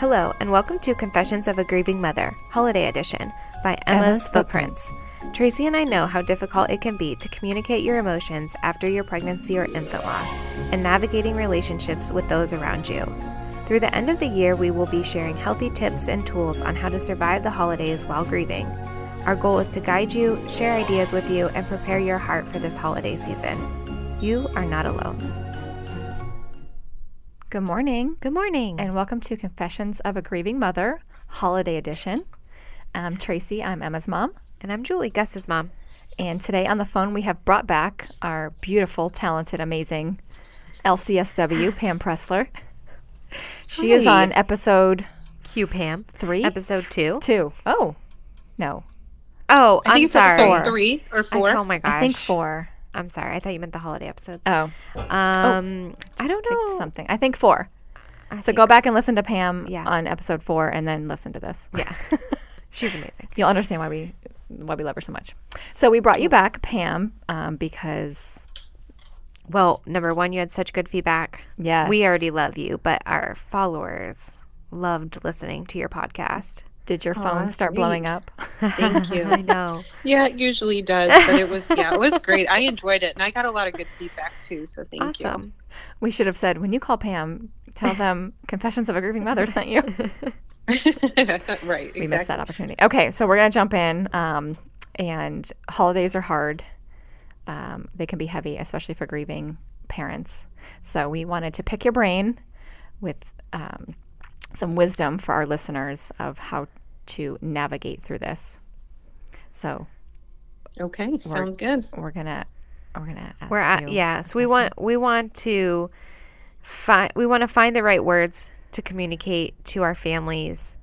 Hello, and welcome to Confessions of a Grieving Mother, Holiday Edition, by Emma's, Emma's Footprints. Tracy and I know how difficult it can be to communicate your emotions after your pregnancy or infant loss, and navigating relationships with those around you. Through the end of the year, we will be sharing healthy tips and tools on how to survive the holidays while grieving. Our goal is to guide you, share ideas with you, and prepare your heart for this holiday season. You are not alone. Good morning, Good morning. and welcome to Confessions of a Grieving Mother, Holiday Edition. I'm Tracy, I'm Emma's mom, and I'm Julie, Gus's mom. and today on the phone we have brought back our beautiful, talented, amazing LCSW, Pam Pressler. She is Hi. on episode Q Pam. three, Episode two. two. Oh, no, Oh, I I'm think it's sorry. episode three or I- four. oh my gosh. I think four. I'm sorry. I thought you meant the holiday episodes. Oh, Um, I don't know. something. I think four. I So think go back and listen to Pam Yeah. on episode four, and then listen to this. Yeah, she's amazing. You'll understand why we why we love her so much. So we brought you back, Pam, um, because Well, number one, you had such good feedback. Yeah, We already love you, but our followers loved listening to your podcast. Did your phone that's start blowing up. Thank you. I know. Yeah, it usually does, but it was yeah, it was great. I enjoyed it, and I got a lot of good feedback too. So thank awesome. we should have said when you call Pam, tell them Confessions of a Grieving Mother sent you. you. right. we missed that opportunity. Okay, so we're gonna jump in. Um, and holidays are hard. Um, they can be heavy, especially for grieving parents. So we wanted to pick your brain with um, some wisdom for our listeners of how to navigate through this. So Okay, sounds good. we're gonna we're gonna ask We're at you yeah. So we want we want to find we want to find the right words to communicate to our families,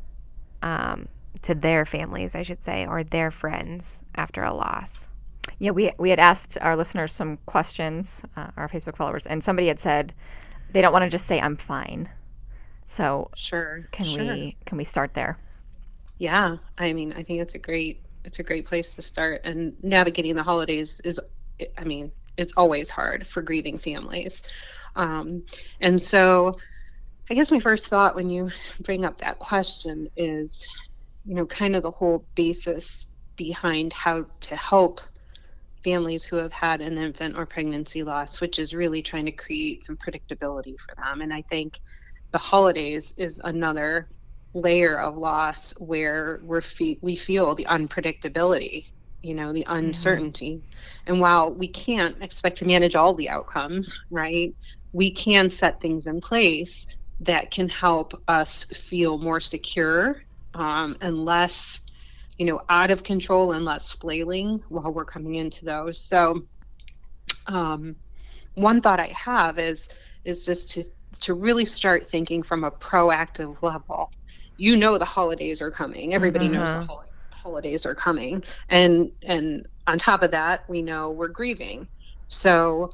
um, to their families, I should say, or their friends after a loss. Yeah, we we had asked our listeners some questions, uh, our Facebook followers, and somebody had said they don't want to just say I'm fine. So Sure. can sure. we can we start there? Yeah, I mean, I think it's a great it's a great place to start. And navigating the holidays is, I mean, it's always hard for grieving families. Um, and so, I guess my first thought when you bring up that question is, you know, kind of the whole basis behind how to help families who have had an infant or pregnancy loss, which is really trying to create some predictability for them. And I think the holidays is another layer of loss where we're fe- we feel the unpredictability you know the uncertainty. And while we can't expect to manage all the outcomes right we can set things in place that can help us feel more secure um, and less you know out of control and less flailing while we're coming into those. So um, one thought i have is is just to to really start thinking from a proactive level you know the holidays are coming. Everybody knows the Mhm. hol- holidays are coming. And and on top of that we know we're grieving. So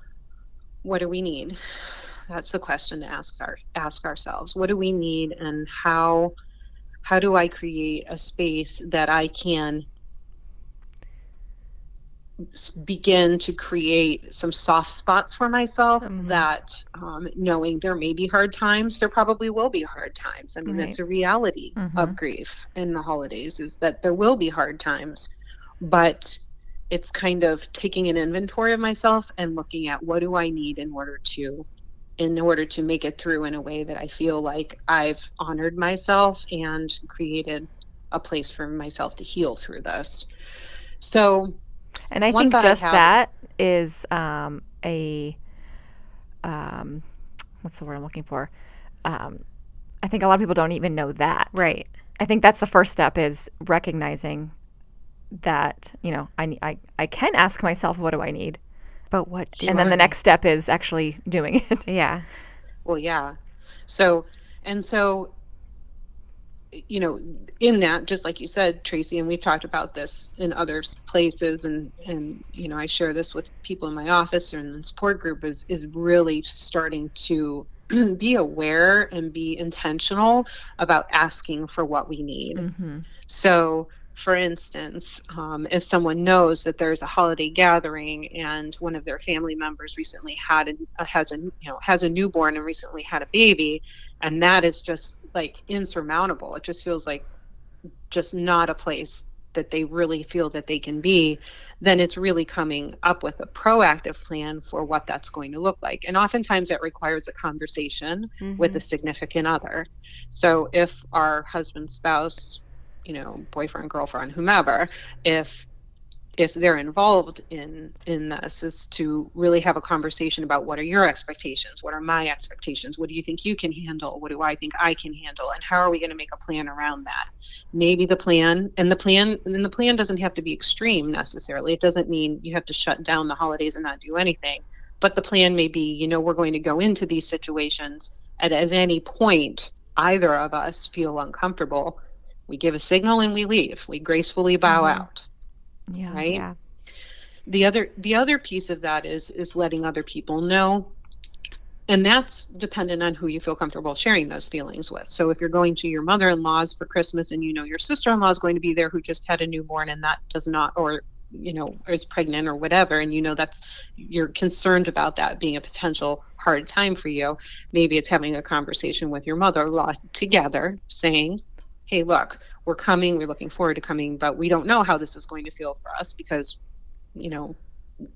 what do we need? That's the question to ask our ask ourselves. What do we need and how how do i create a space that i can begin to create some soft spots for myself Mhm. that um, knowing there may be hard times there probably will be hard times i mean Right. that's a reality Mhm. of grief in the holidays is that there will be hard times but it's kind of taking an inventory of myself and looking at what do i need in order to in order to make it through in a way that i feel like i've honored myself and created a place for myself to heal through this so And I One think thought I just that is um, a um, what's the word I'm looking for? Um, I think a lot of people don't even know that. Right. I think that's the first step is recognizing that you know I ne- I I can ask myself what do I need, But what do and then the I- next step is actually doing it. Yeah. Well, yeah. So, and so, you know, in that, just like you said, Tracy, and we've talked about this in other places, and and you know, I share this with people in my office or in the support group is is really starting to be aware and be intentional about asking for what we need. mm-hmm. So, for instance, um, if someone knows that there's a holiday gathering and one of their family members recently had a, uh, has a you know has a newborn and recently had a baby, and that is just like insurmountable it just feels like just not a place that they really feel that they can be then it's really coming up with a proactive plan for what that's going to look like. And oftentimes it requires a conversation mm-hmm. with a significant other. So if our husband, spouse, you know, boyfriend, girlfriend, whomever, if if they're involved in in this is to really have a conversation about what are your expectations what are my expectations what do you think you can handle what do i think i can handle and how are we going to make a plan around that? Maybe the plan and the plan and the plan doesn't have to be extreme necessarily. It doesn't mean you have to shut down the holidays and not do anything but the plan may be you know we're going to go into these situations and at any point either of us feel uncomfortable we give a signal and we leave. We gracefully bow mm-hmm. out yeah. Right. Yeah. The other the other piece of that is is letting other people know and that's dependent on who you feel comfortable sharing those feelings with. So if you're going to your mother-in-law's for Christmas and you know your sister-in-law is going to be there who just had a newborn and that does not or you know is pregnant or whatever and you know that's you're concerned about that being a potential hard time for you maybe it's having a conversation with your mother-in-law together saying hey look we're coming, we're looking forward to coming, but we don't know how this is going to feel for us because, you know,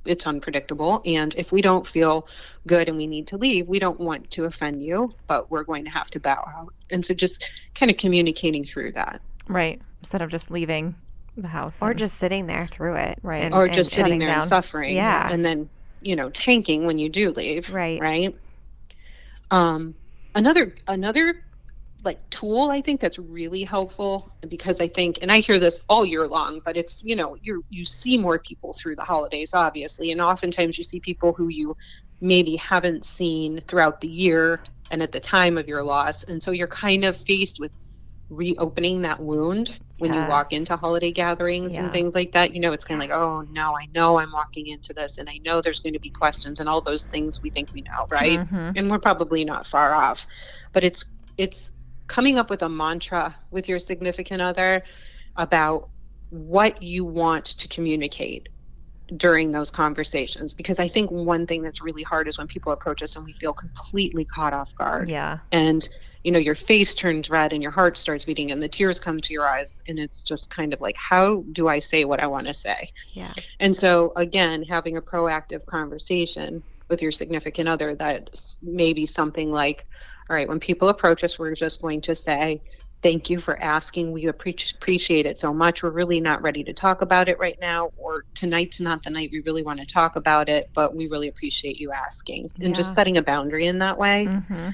it's unpredictable. And if we don't feel good and we need to leave, we don't want to offend you, but we're going to have to bow out. And so just kind of communicating through that. Right. Instead of just leaving the house. Or and, just sitting there through it. Right. And, or just sitting there down. and suffering. Yeah. And then, you know, tanking when you do leave. Right. Right. Um, another another like tool i think that's really helpful because i think and i hear this all year long but it's you know you you see more people through the holidays obviously and oftentimes you see people who you maybe haven't seen throughout the year and at the time of your loss and so you're kind of faced with reopening that wound when yes. you walk into holiday gatherings yeah. and things like that you know it's kind of like oh no i know i'm walking into this and i know there's going to be questions and all those things we think we know right mm-hmm. and we're probably not far off but it's it's coming up with a mantra with your significant other about what you want to communicate during those conversations. Because i think one thing that's really hard is when people approach us and we feel completely caught off guard. Yeah. And you know your face turns red and your heart starts beating and the tears come to your eyes and it's just kind of like how do i say what i want to say? Yeah. And so again having a proactive conversation with your significant other that maybe something like all right, when people approach us, we're just going to say, Thank you for asking. We appreciate it so much. We're really not ready to talk about it right now, or tonight's not the night we really want to talk about it, but we really appreciate you asking. And just setting a boundary in that way. Mm-hmm.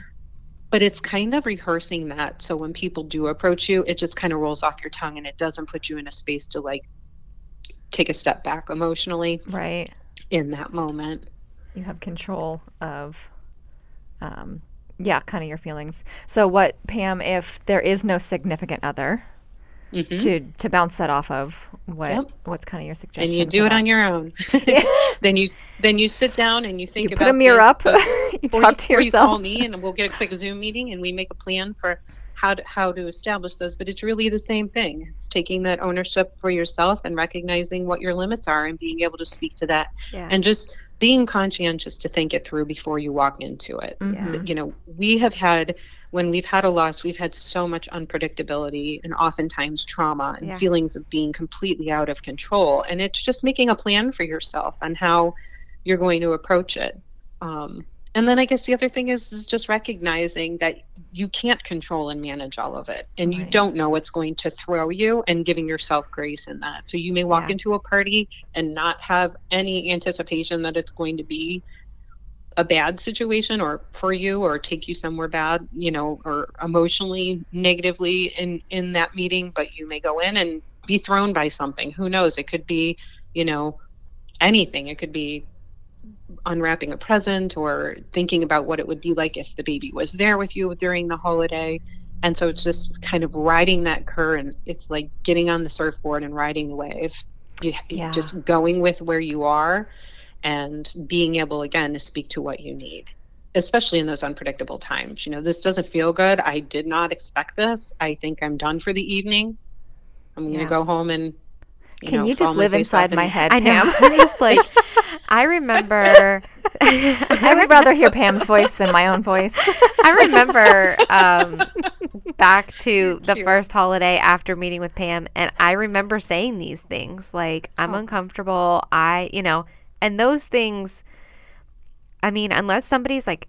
But it's kind of rehearsing that. So when people do approach you, it just kind of rolls off your tongue and it doesn't put you in a space to like take a step back emotionally. Right. In that moment. You have control of um, yeah, kind of your feelings. So, what, Pam, if there is no significant other mm-hmm. to to bounce that off of? What yep. what's kind of your suggestion? And you do it that? on your own. then you then you sit down and you think you about put a mirror up. you talk you, to yourself. Or you call me and we'll get a quick Zoom meeting and we make a plan for how to how to establish those. But it's really the same thing. It's taking that ownership for yourself and recognizing what your limits are and being able to speak to that yeah. and just being conscientious to think it through before you walk into it. Mm-hmm. You know, we have had when we've had a loss, we've had so much unpredictability and oftentimes trauma and yeah. feelings of being completely out of control. And it's just making a plan for yourself and how you're going to approach it. Um, and then I guess the other thing is, is just recognizing that you can't control and manage all of it. And right. you don't know what's going to throw you and giving yourself grace in that. So you may walk yeah. into a party and not have any anticipation that it's going to be a bad situation or for you or take you somewhere bad, you know, or emotionally negatively in in that meeting, but you may go in and be thrown by something. Who knows? It could be, you know, anything. It could be unwrapping a present or thinking about what it would be like if the baby was there with you during the holiday. And so it's just kind of riding that current. It's like getting on the surfboard and riding the wave. You yeah. just going with where you are and being able again to speak to what you need especially in those unpredictable times you know this doesn't feel good i did not expect this i think i'm done for the evening i'm going to go home and you can know, you just live inside my head i know i'm just like I remember. I would rather hear Pam's voice than my own voice. I remember um, back to the Cute. first holiday after meeting with Pam, and I remember saying these things like, I'm uncomfortable. I, you know, and those things, I mean, unless somebody's like,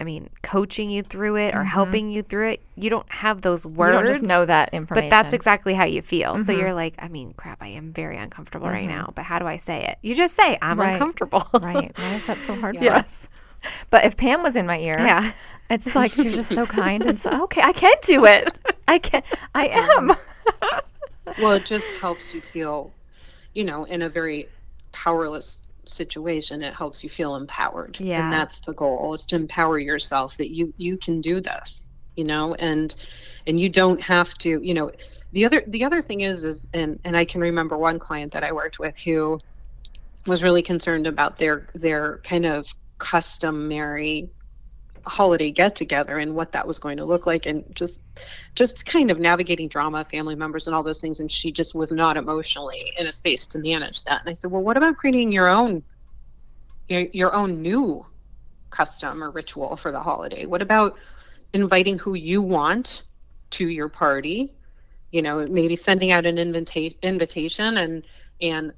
I mean, coaching you through it or mm-hmm. helping you through it, you don't have those you words. don't just know that information. But that's exactly how you feel. So mm-hmm. you're like, I mean, crap, I am very uncomfortable right mm-hmm. now. But how do I say it? You just say, I'm Right. uncomfortable. right. Why is that so hard for us? But if Pam was in my ear, Yeah. it's like you're just so kind and so okay. I can do it. I can. I am. well it just helps you feel you know in a very powerless situation it helps you feel empowered Yeah. and that's the goal is to empower yourself that you you can do this you know and and you don't have to you know the other the other thing is is and and i can remember one client that i worked with who was really concerned about their their kind of customary holiday get together and what that was going to look like and just just kind of navigating drama family members and all those things. And she just was not emotionally in a space to manage that. And i said well what about creating your own your, your own new custom or ritual for the holiday? What about inviting who you want to your party? You know maybe sending out an invita- invitation and and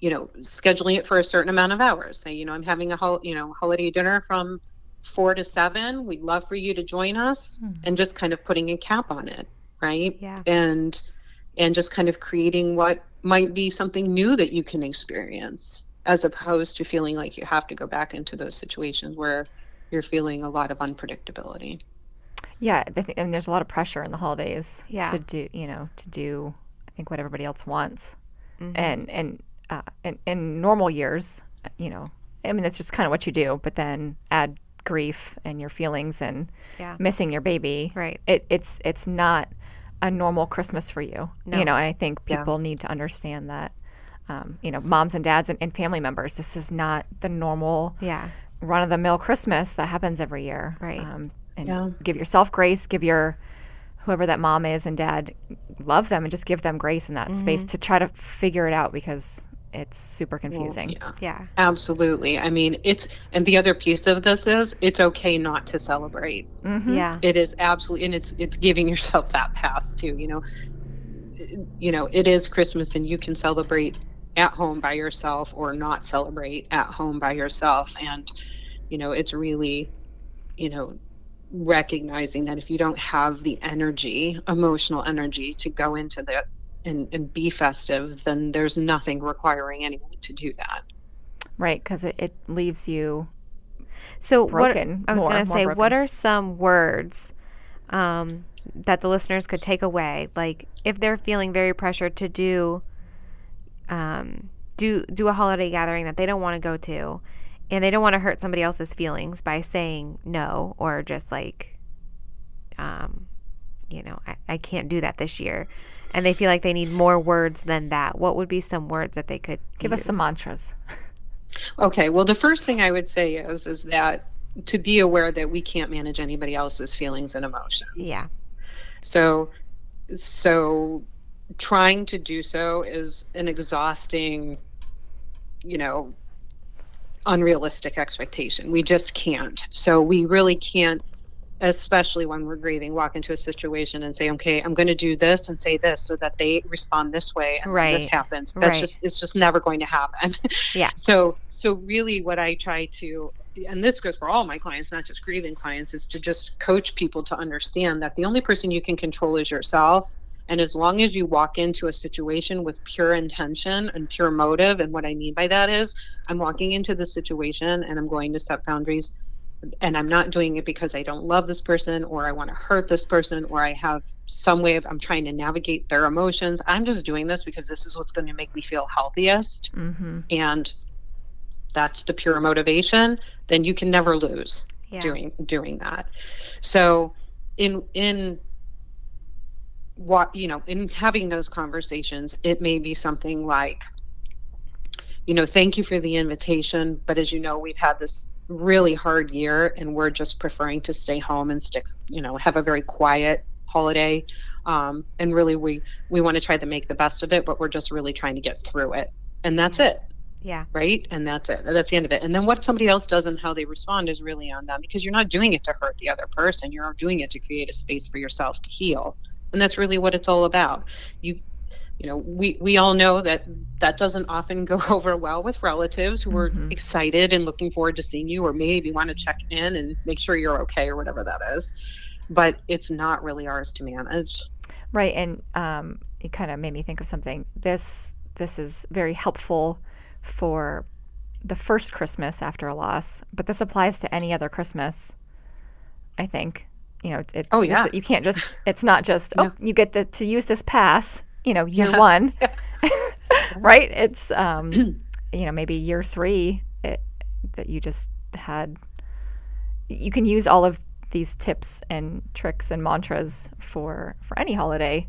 you know scheduling it for a certain amount of hours. Say you know i'm having a you know holiday dinner from four to seven we'd love for you to join us and just kind of putting a cap on it right Yeah. and and just kind of creating what might be something new that you can experience as opposed to feeling like you have to go back into those situations where you're feeling a lot of unpredictability Yeah, I think, and there's a lot of pressure in the holidays Yeah. to do, you know, to do, I think what everybody else wants, Mm-hmm. and and uh, in, in normal years, you know, I mean that's just kind of what you do. But then add grief and your feelings and Yeah. missing your baby, Right. It it's it's not a normal Christmas for you, No. you know. And I think Yeah. people need to understand that, um, you know, moms and dads and, and family members, this is not the normal Yeah. run of the mill Christmas that happens every year. Right. Um, and Yeah. give yourself grace, give your whoever that mom is and dad love them and just give them grace in that Mm-hmm. space to try to figure it out because it's super confusing. yeah Yeah. absolutely i mean it's and the other piece of this is it's okay not to celebrate Mhm. Yeah. it is absolutely and it's it's giving yourself that pass too you know you know it is christmas and you can celebrate at home by yourself or not celebrate at home by yourself and you know it's really you know recognizing that if you don't have the energy emotional energy to go into that and, and be festive then there's nothing requiring anyone to do that Right, because it, it leaves you So broken what I was going to say, broken. what are some words um, that the listeners could take away? Like if they're feeling very pressured to do, um, do do a holiday gathering that they don't want to go to, and they don't want to hurt somebody else's feelings by saying no or just like, um, you know, I, I can't do that this year, and they feel like they need more words than that. What would be some words that they could give us some mantras. Okay, well, the first thing I would say is is that to be aware that we can't manage anybody else's feelings and emotions. Yeah. So, so trying to do so is an exhausting, you know, unrealistic expectation. We just can't. So we really can't, especially when we're grieving, walk into a situation and say, "Okay, I'm going to do this and say this so that they respond this way and then this happens." That's Right. just it's just never going to happen. Yeah. So so really, what I try to and this goes for all my clients, not just grieving clients, is to just coach people to understand that the only person you can control is yourself. And as long as you walk into a situation with pure intention and pure motive, and what I mean by that is I'm walking into the situation and I'm going to set boundaries, and I'm not doing it because I don't love this person or I want to hurt this person or I have some way of I'm trying to navigate their emotions. I'm just doing this because this is what's going to make me feel healthiest Mm-hmm. and that's the pure motivation then you can never lose Yeah. doing doing that so in in what you know in having those conversations it may be something like you know thank you for the invitation but as you know we've had this really hard year and we're just preferring to stay home and stick you know have a very quiet holiday um, and really we we want to try to make the best of it but we're just really trying to get through it and that's it Yeah. Right. And that's it. That's the end of it. And then what somebody else does and how they respond is really on them because you're not doing it to hurt the other person. You're doing it to create a space for yourself to heal. And that's really what it's all about. You you know, we, we all know that that doesn't often go over well with relatives who are Mhm. excited and looking forward to seeing you or maybe want to check in and make sure you're okay or whatever that is. But it's not really ours to manage. Right, and um, it kind of made me think of something. This this is very helpful for the first Christmas after a loss, but this applies to any other Christmas. I think you know. It, it, Oh, this- yeah. you can't just. It's not just. Yeah. Oh, you get the, to use this pass. You know, year Yeah. one, right? It's um, you know maybe year three it, that you just had. You can use all of these tips and tricks and mantras for for any holiday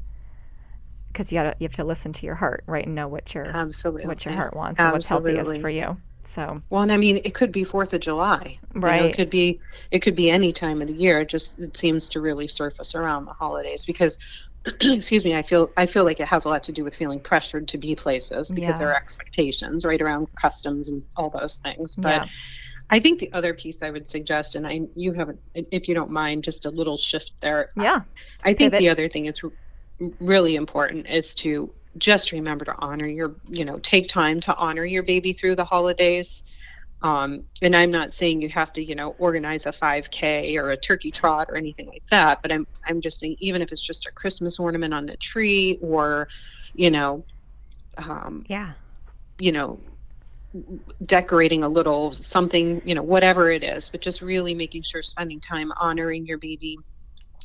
because you gotta you have to listen to your heart right and know what your Absolutely. what your heart wants and what's healthiest for you so Well, and I mean, it could be Fourth of July. You know, Right. it could be it could be any time of the year. It just it seems to really surface around the holidays because, excuse me, I feel I feel like it has a lot to do with feeling pressured to be places because Yeah. there are expectations right around customs and all those things. But Yeah. I think the other piece I would suggest, and I you haven't, if you don't mind, just a little shift there. yeah I think Pivot. the other thing that's r- really important is to just remember to honor your, you know, take time to honor your baby through the holidays. Um, and I'm not saying you have to, you know, organize a 5K or a turkey trot or anything like that, but I'm I'm just saying even if it's just a Christmas ornament on the tree or, you know, um, Yeah. you know, decorating a little something, you know, whatever it is, but just really making sure spending time honoring your baby.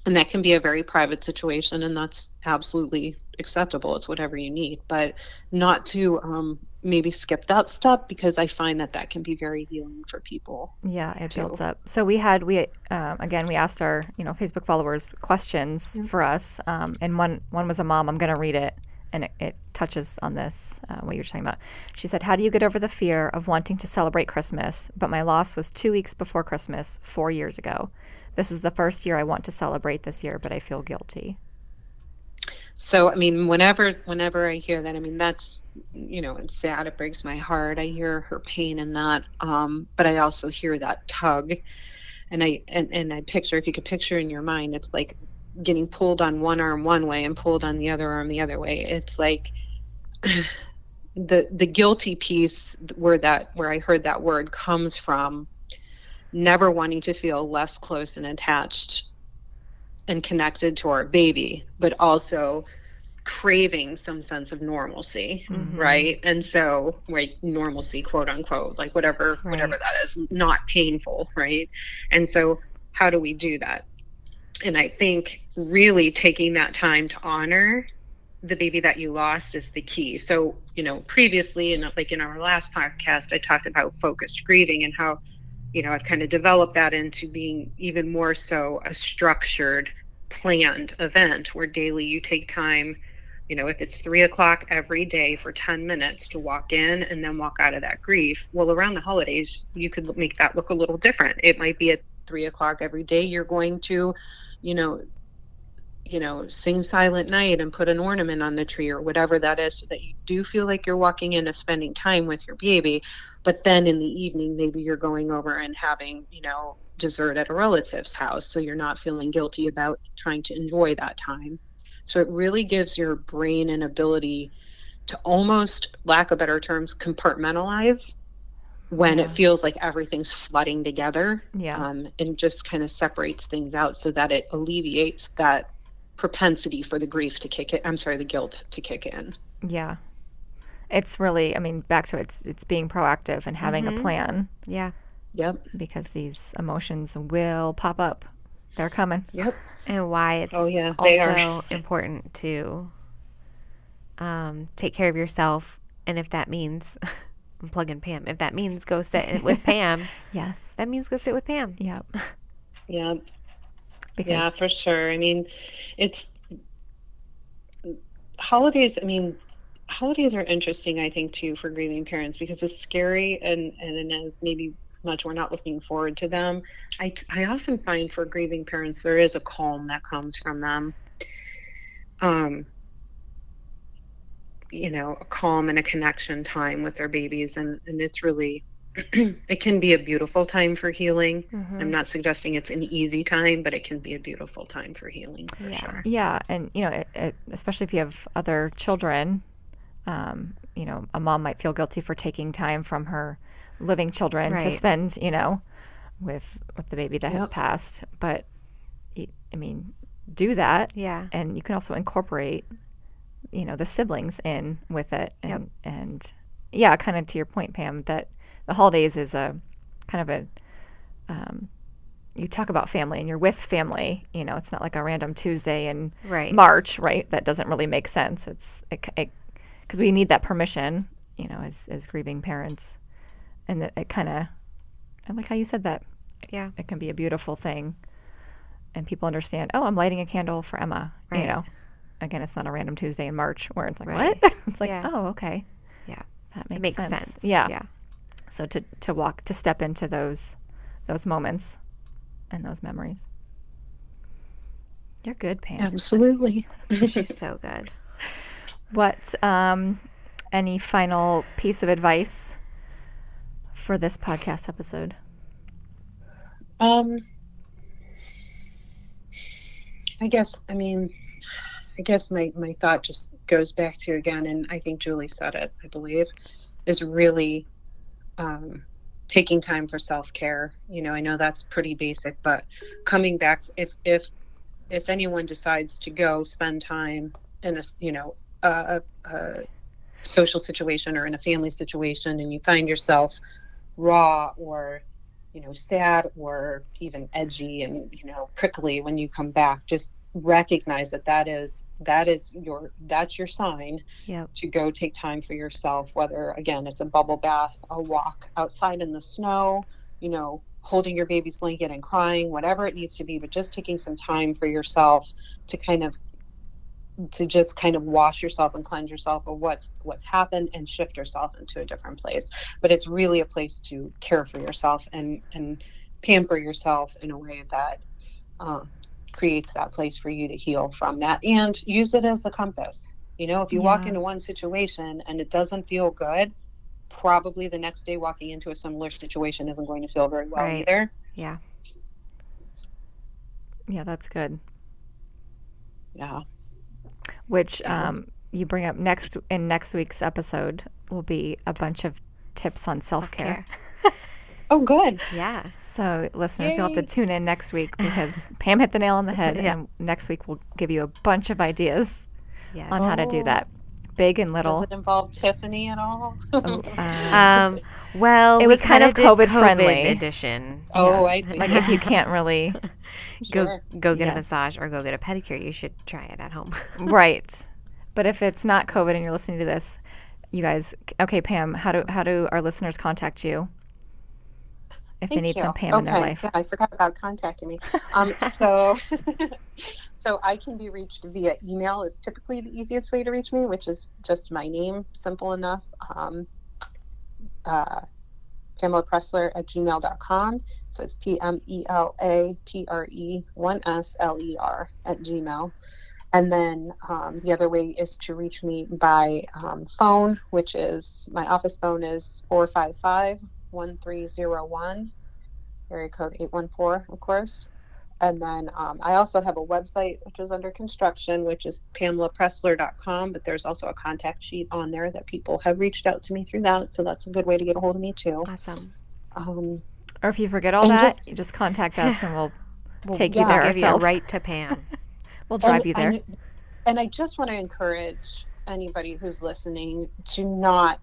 And that can be a very private situation, and that's absolutely acceptable. It's whatever you need, but not to um, maybe skip that step because I find that that can be very healing for people. yeah it too. builds up so we had we um, again we asked our you know facebook followers questions Mm-hmm. for us um, and one one was a mom i'm going to read it and it, it touches on this uh, what you're talking about she said how do you get over the fear of wanting to celebrate christmas but my loss was two weeks before christmas four years ago this is the first year i want to celebrate this year but i feel guilty So I mean, whenever whenever I hear that, I mean that's you know it's sad. It breaks my heart. I hear her pain in that, um, but I also hear that tug, and I and, and I picture if you could picture in your mind, it's like getting pulled on one arm one way and pulled on the other arm the other way. It's like the the guilty piece where that where I heard that word comes from, never wanting to feel less close and attached and connected to our baby, but also craving some sense of normalcy, Mhm. right? And so, right, normalcy, quote unquote, like whatever, whatever that is, not painful, right? And so, how do we do that? And I think really taking that time to honor the baby that you lost is the key. So, you know, previously, and like in our last podcast, I talked about focused grieving and how you know, I've kind of developed that into being even more so a structured, planned event where daily you take time, you know, if it's three o'clock every day for 10 minutes to walk in and then walk out of that grief. Well, around the holidays, you could make that look a little different. It might be at three o'clock every day. You're going to, you know, you know, sing silent night and put an ornament on the tree or whatever that is so that you do feel like you're walking in and spending time with your baby but then in the evening maybe you're going over and having you know dessert at a relative's house so you're not feeling guilty about trying to enjoy that time so it really gives your brain an ability to almost lack of better terms compartmentalize when Yeah. it feels like everything's flooding together yeah um, and just kind of separates things out so that it alleviates that propensity for the grief to kick it i'm sorry the guilt to kick in. Yeah. It's really i mean back to it's it's being proactive and having a plan. Yeah. yep. Because these emotions will pop up. They're coming. Yep. And why it's Oh, yeah, they also are. important to um, take care of yourself. And if that means, I'm plugging Pam, if that means go sit with Pam, yes. that means go sit with Pam. yep. Yeah because Yeah, for sure. I mean, it's holidays. I mean, holidays are interesting. I think too for grieving parents because it's scary and and as maybe much we're not looking forward to them. I I often find for grieving parents there is a calm that comes from them. Um. you know a calm and a connection time with their babies and and it's really it can be a beautiful time for healing Mhm. i'm not suggesting it's an easy time but it can be a beautiful time for healing for Yeah. sure Yeah, and you know, it, it, especially if you have other children, um, you know, a mom might feel guilty for taking time from her living children to spend, you know, with with the baby that has passed. But I mean, do that, Yeah. and you can also incorporate, you know, the siblings in with it, and Yep. and yeah, kind of to your point, Pam, that the holidays is a kind of a um, you talk about family and you're with family. You know, it's not like a random Tuesday in Right. March, right? That doesn't really make sense. It's because we need that permission, you know, as as grieving parents, and that it kind of, I like how you said that. Yeah. It can be a beautiful thing, and people understand. Oh, I'm lighting a candle for Emma. Right. You know, again, it's not a random Tuesday in March where it's like Right. what? it's like Yeah. oh, okay, Yeah. that makes, It makes sense. sense. Yeah. Yeah. So to to walk to step into those those moments and those memories. You're good, Pam. absolutely She's so good. What um any final piece of advice for this podcast episode? Um, I guess, I mean, I guess my, my thought just goes back to again, and I think Julie said it, I believe, is really um, taking time for self care. You know, I know that's pretty basic, but coming back, if, if, if anyone decides to go spend time in a you know, a, a social situation or in a family situation, and you find yourself raw or you know sad or even edgy and you know prickly when you come back just recognize that that is that is your that's your sign Yep. to go take time for yourself whether again it's a bubble bath a walk outside in the snow you know holding your baby's blanket and crying whatever it needs to be but just taking some time for yourself to kind of to just kind of wash yourself and cleanse yourself of what's what's happened and shift yourself into a different place but it's really a place to care for yourself and and pamper yourself in a way that um, creates that place for you to heal from that and use it as a compass you know if you walk into one situation and it doesn't feel good probably the next day walking into a similar situation isn't going to feel very well Right. either Yeah. Yeah, that's good. yeah Which um you bring up next in next week's episode will be a bunch of tips on self-care. Oh good Yeah. So listeners, you'll have to tune in next week because Pam hit the nail on the head Yeah. and next week we'll give you a bunch of ideas Yes. on how to do Oh. that. Big and does little. it involve tiffany at all Oh, uh, Um, well, It was kind kinda of did COVID friendly. edition. oh i see. like if you can't really Go Sure. go get a massage or go get a pedicure. You should try it at home. right but if it's not covid and you're listening to this you guys okay pam how do how do our listeners contact you if they need you. some pam okay. in their life Yeah, I forgot about contacting me. Um, so, so I can be reached via email is typically the easiest way to reach me, which is just my name, simple enough. Um, uh, Pamela Pressler at gmail.com. So it's P M E L A P R E 1 S L E R at gmail. And then um, the other way is to reach me by um, phone, which is my office phone is 455 1301, area code 814, of course. And then um, I also have a website which is under construction, which is pamelapressler.com. But there's also a contact sheet on there that people have reached out to me through that. So that's a good way to get a hold of me too. Awesome. Um, or if you forget all that just- you just contact us and we'll We'll take you there give you right to Pam. we'll drive and, you there And, and I just want to encourage anybody who's listening to not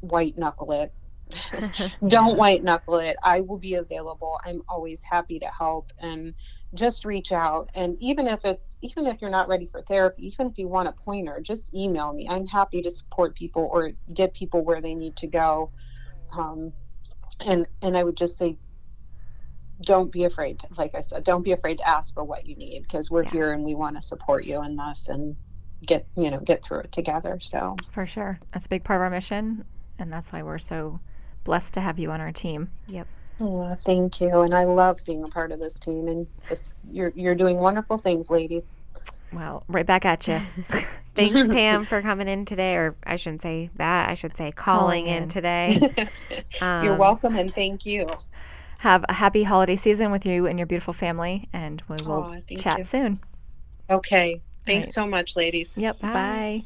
white knuckle it. Don't white knuckle it. I will be available. I'm always happy to help and just reach out. And even if it's even if you're not ready for therapy, even if you want a pointer, just email me. I'm happy to support people or get people where they need to go. Um, and and I would just say don't be afraid to, like i said don't be afraid to ask for what you need because we're Yeah. here and we want to support you in this and get you know get through it together so for sure that's a big part of our mission and that's why we're so blessed to have you on our team oh, thank you and i love being a part of this team and just, you're you're doing wonderful things ladies well right back at you Thanks, Pam, for coming in today. Or I shouldn't say that. I should say calling, Calling in. in. today. You're Um, welcome and thank you. Have a happy holiday season with you and your beautiful family, and we will Aw, thank chat you. soon. Okay. Thanks right. so much, ladies. Yep. Bye.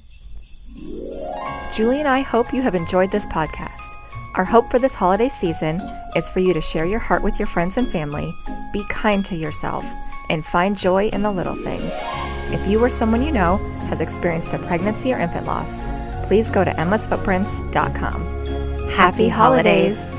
Bye. Julie and I hope you have enjoyed this podcast. Our hope for this holiday season is for you to share your heart with your friends and family, be kind to yourself, and find joy in the little things. If you or someone you know has experienced a pregnancy or infant loss, please go to emmasfootprints.com. Happy holidays!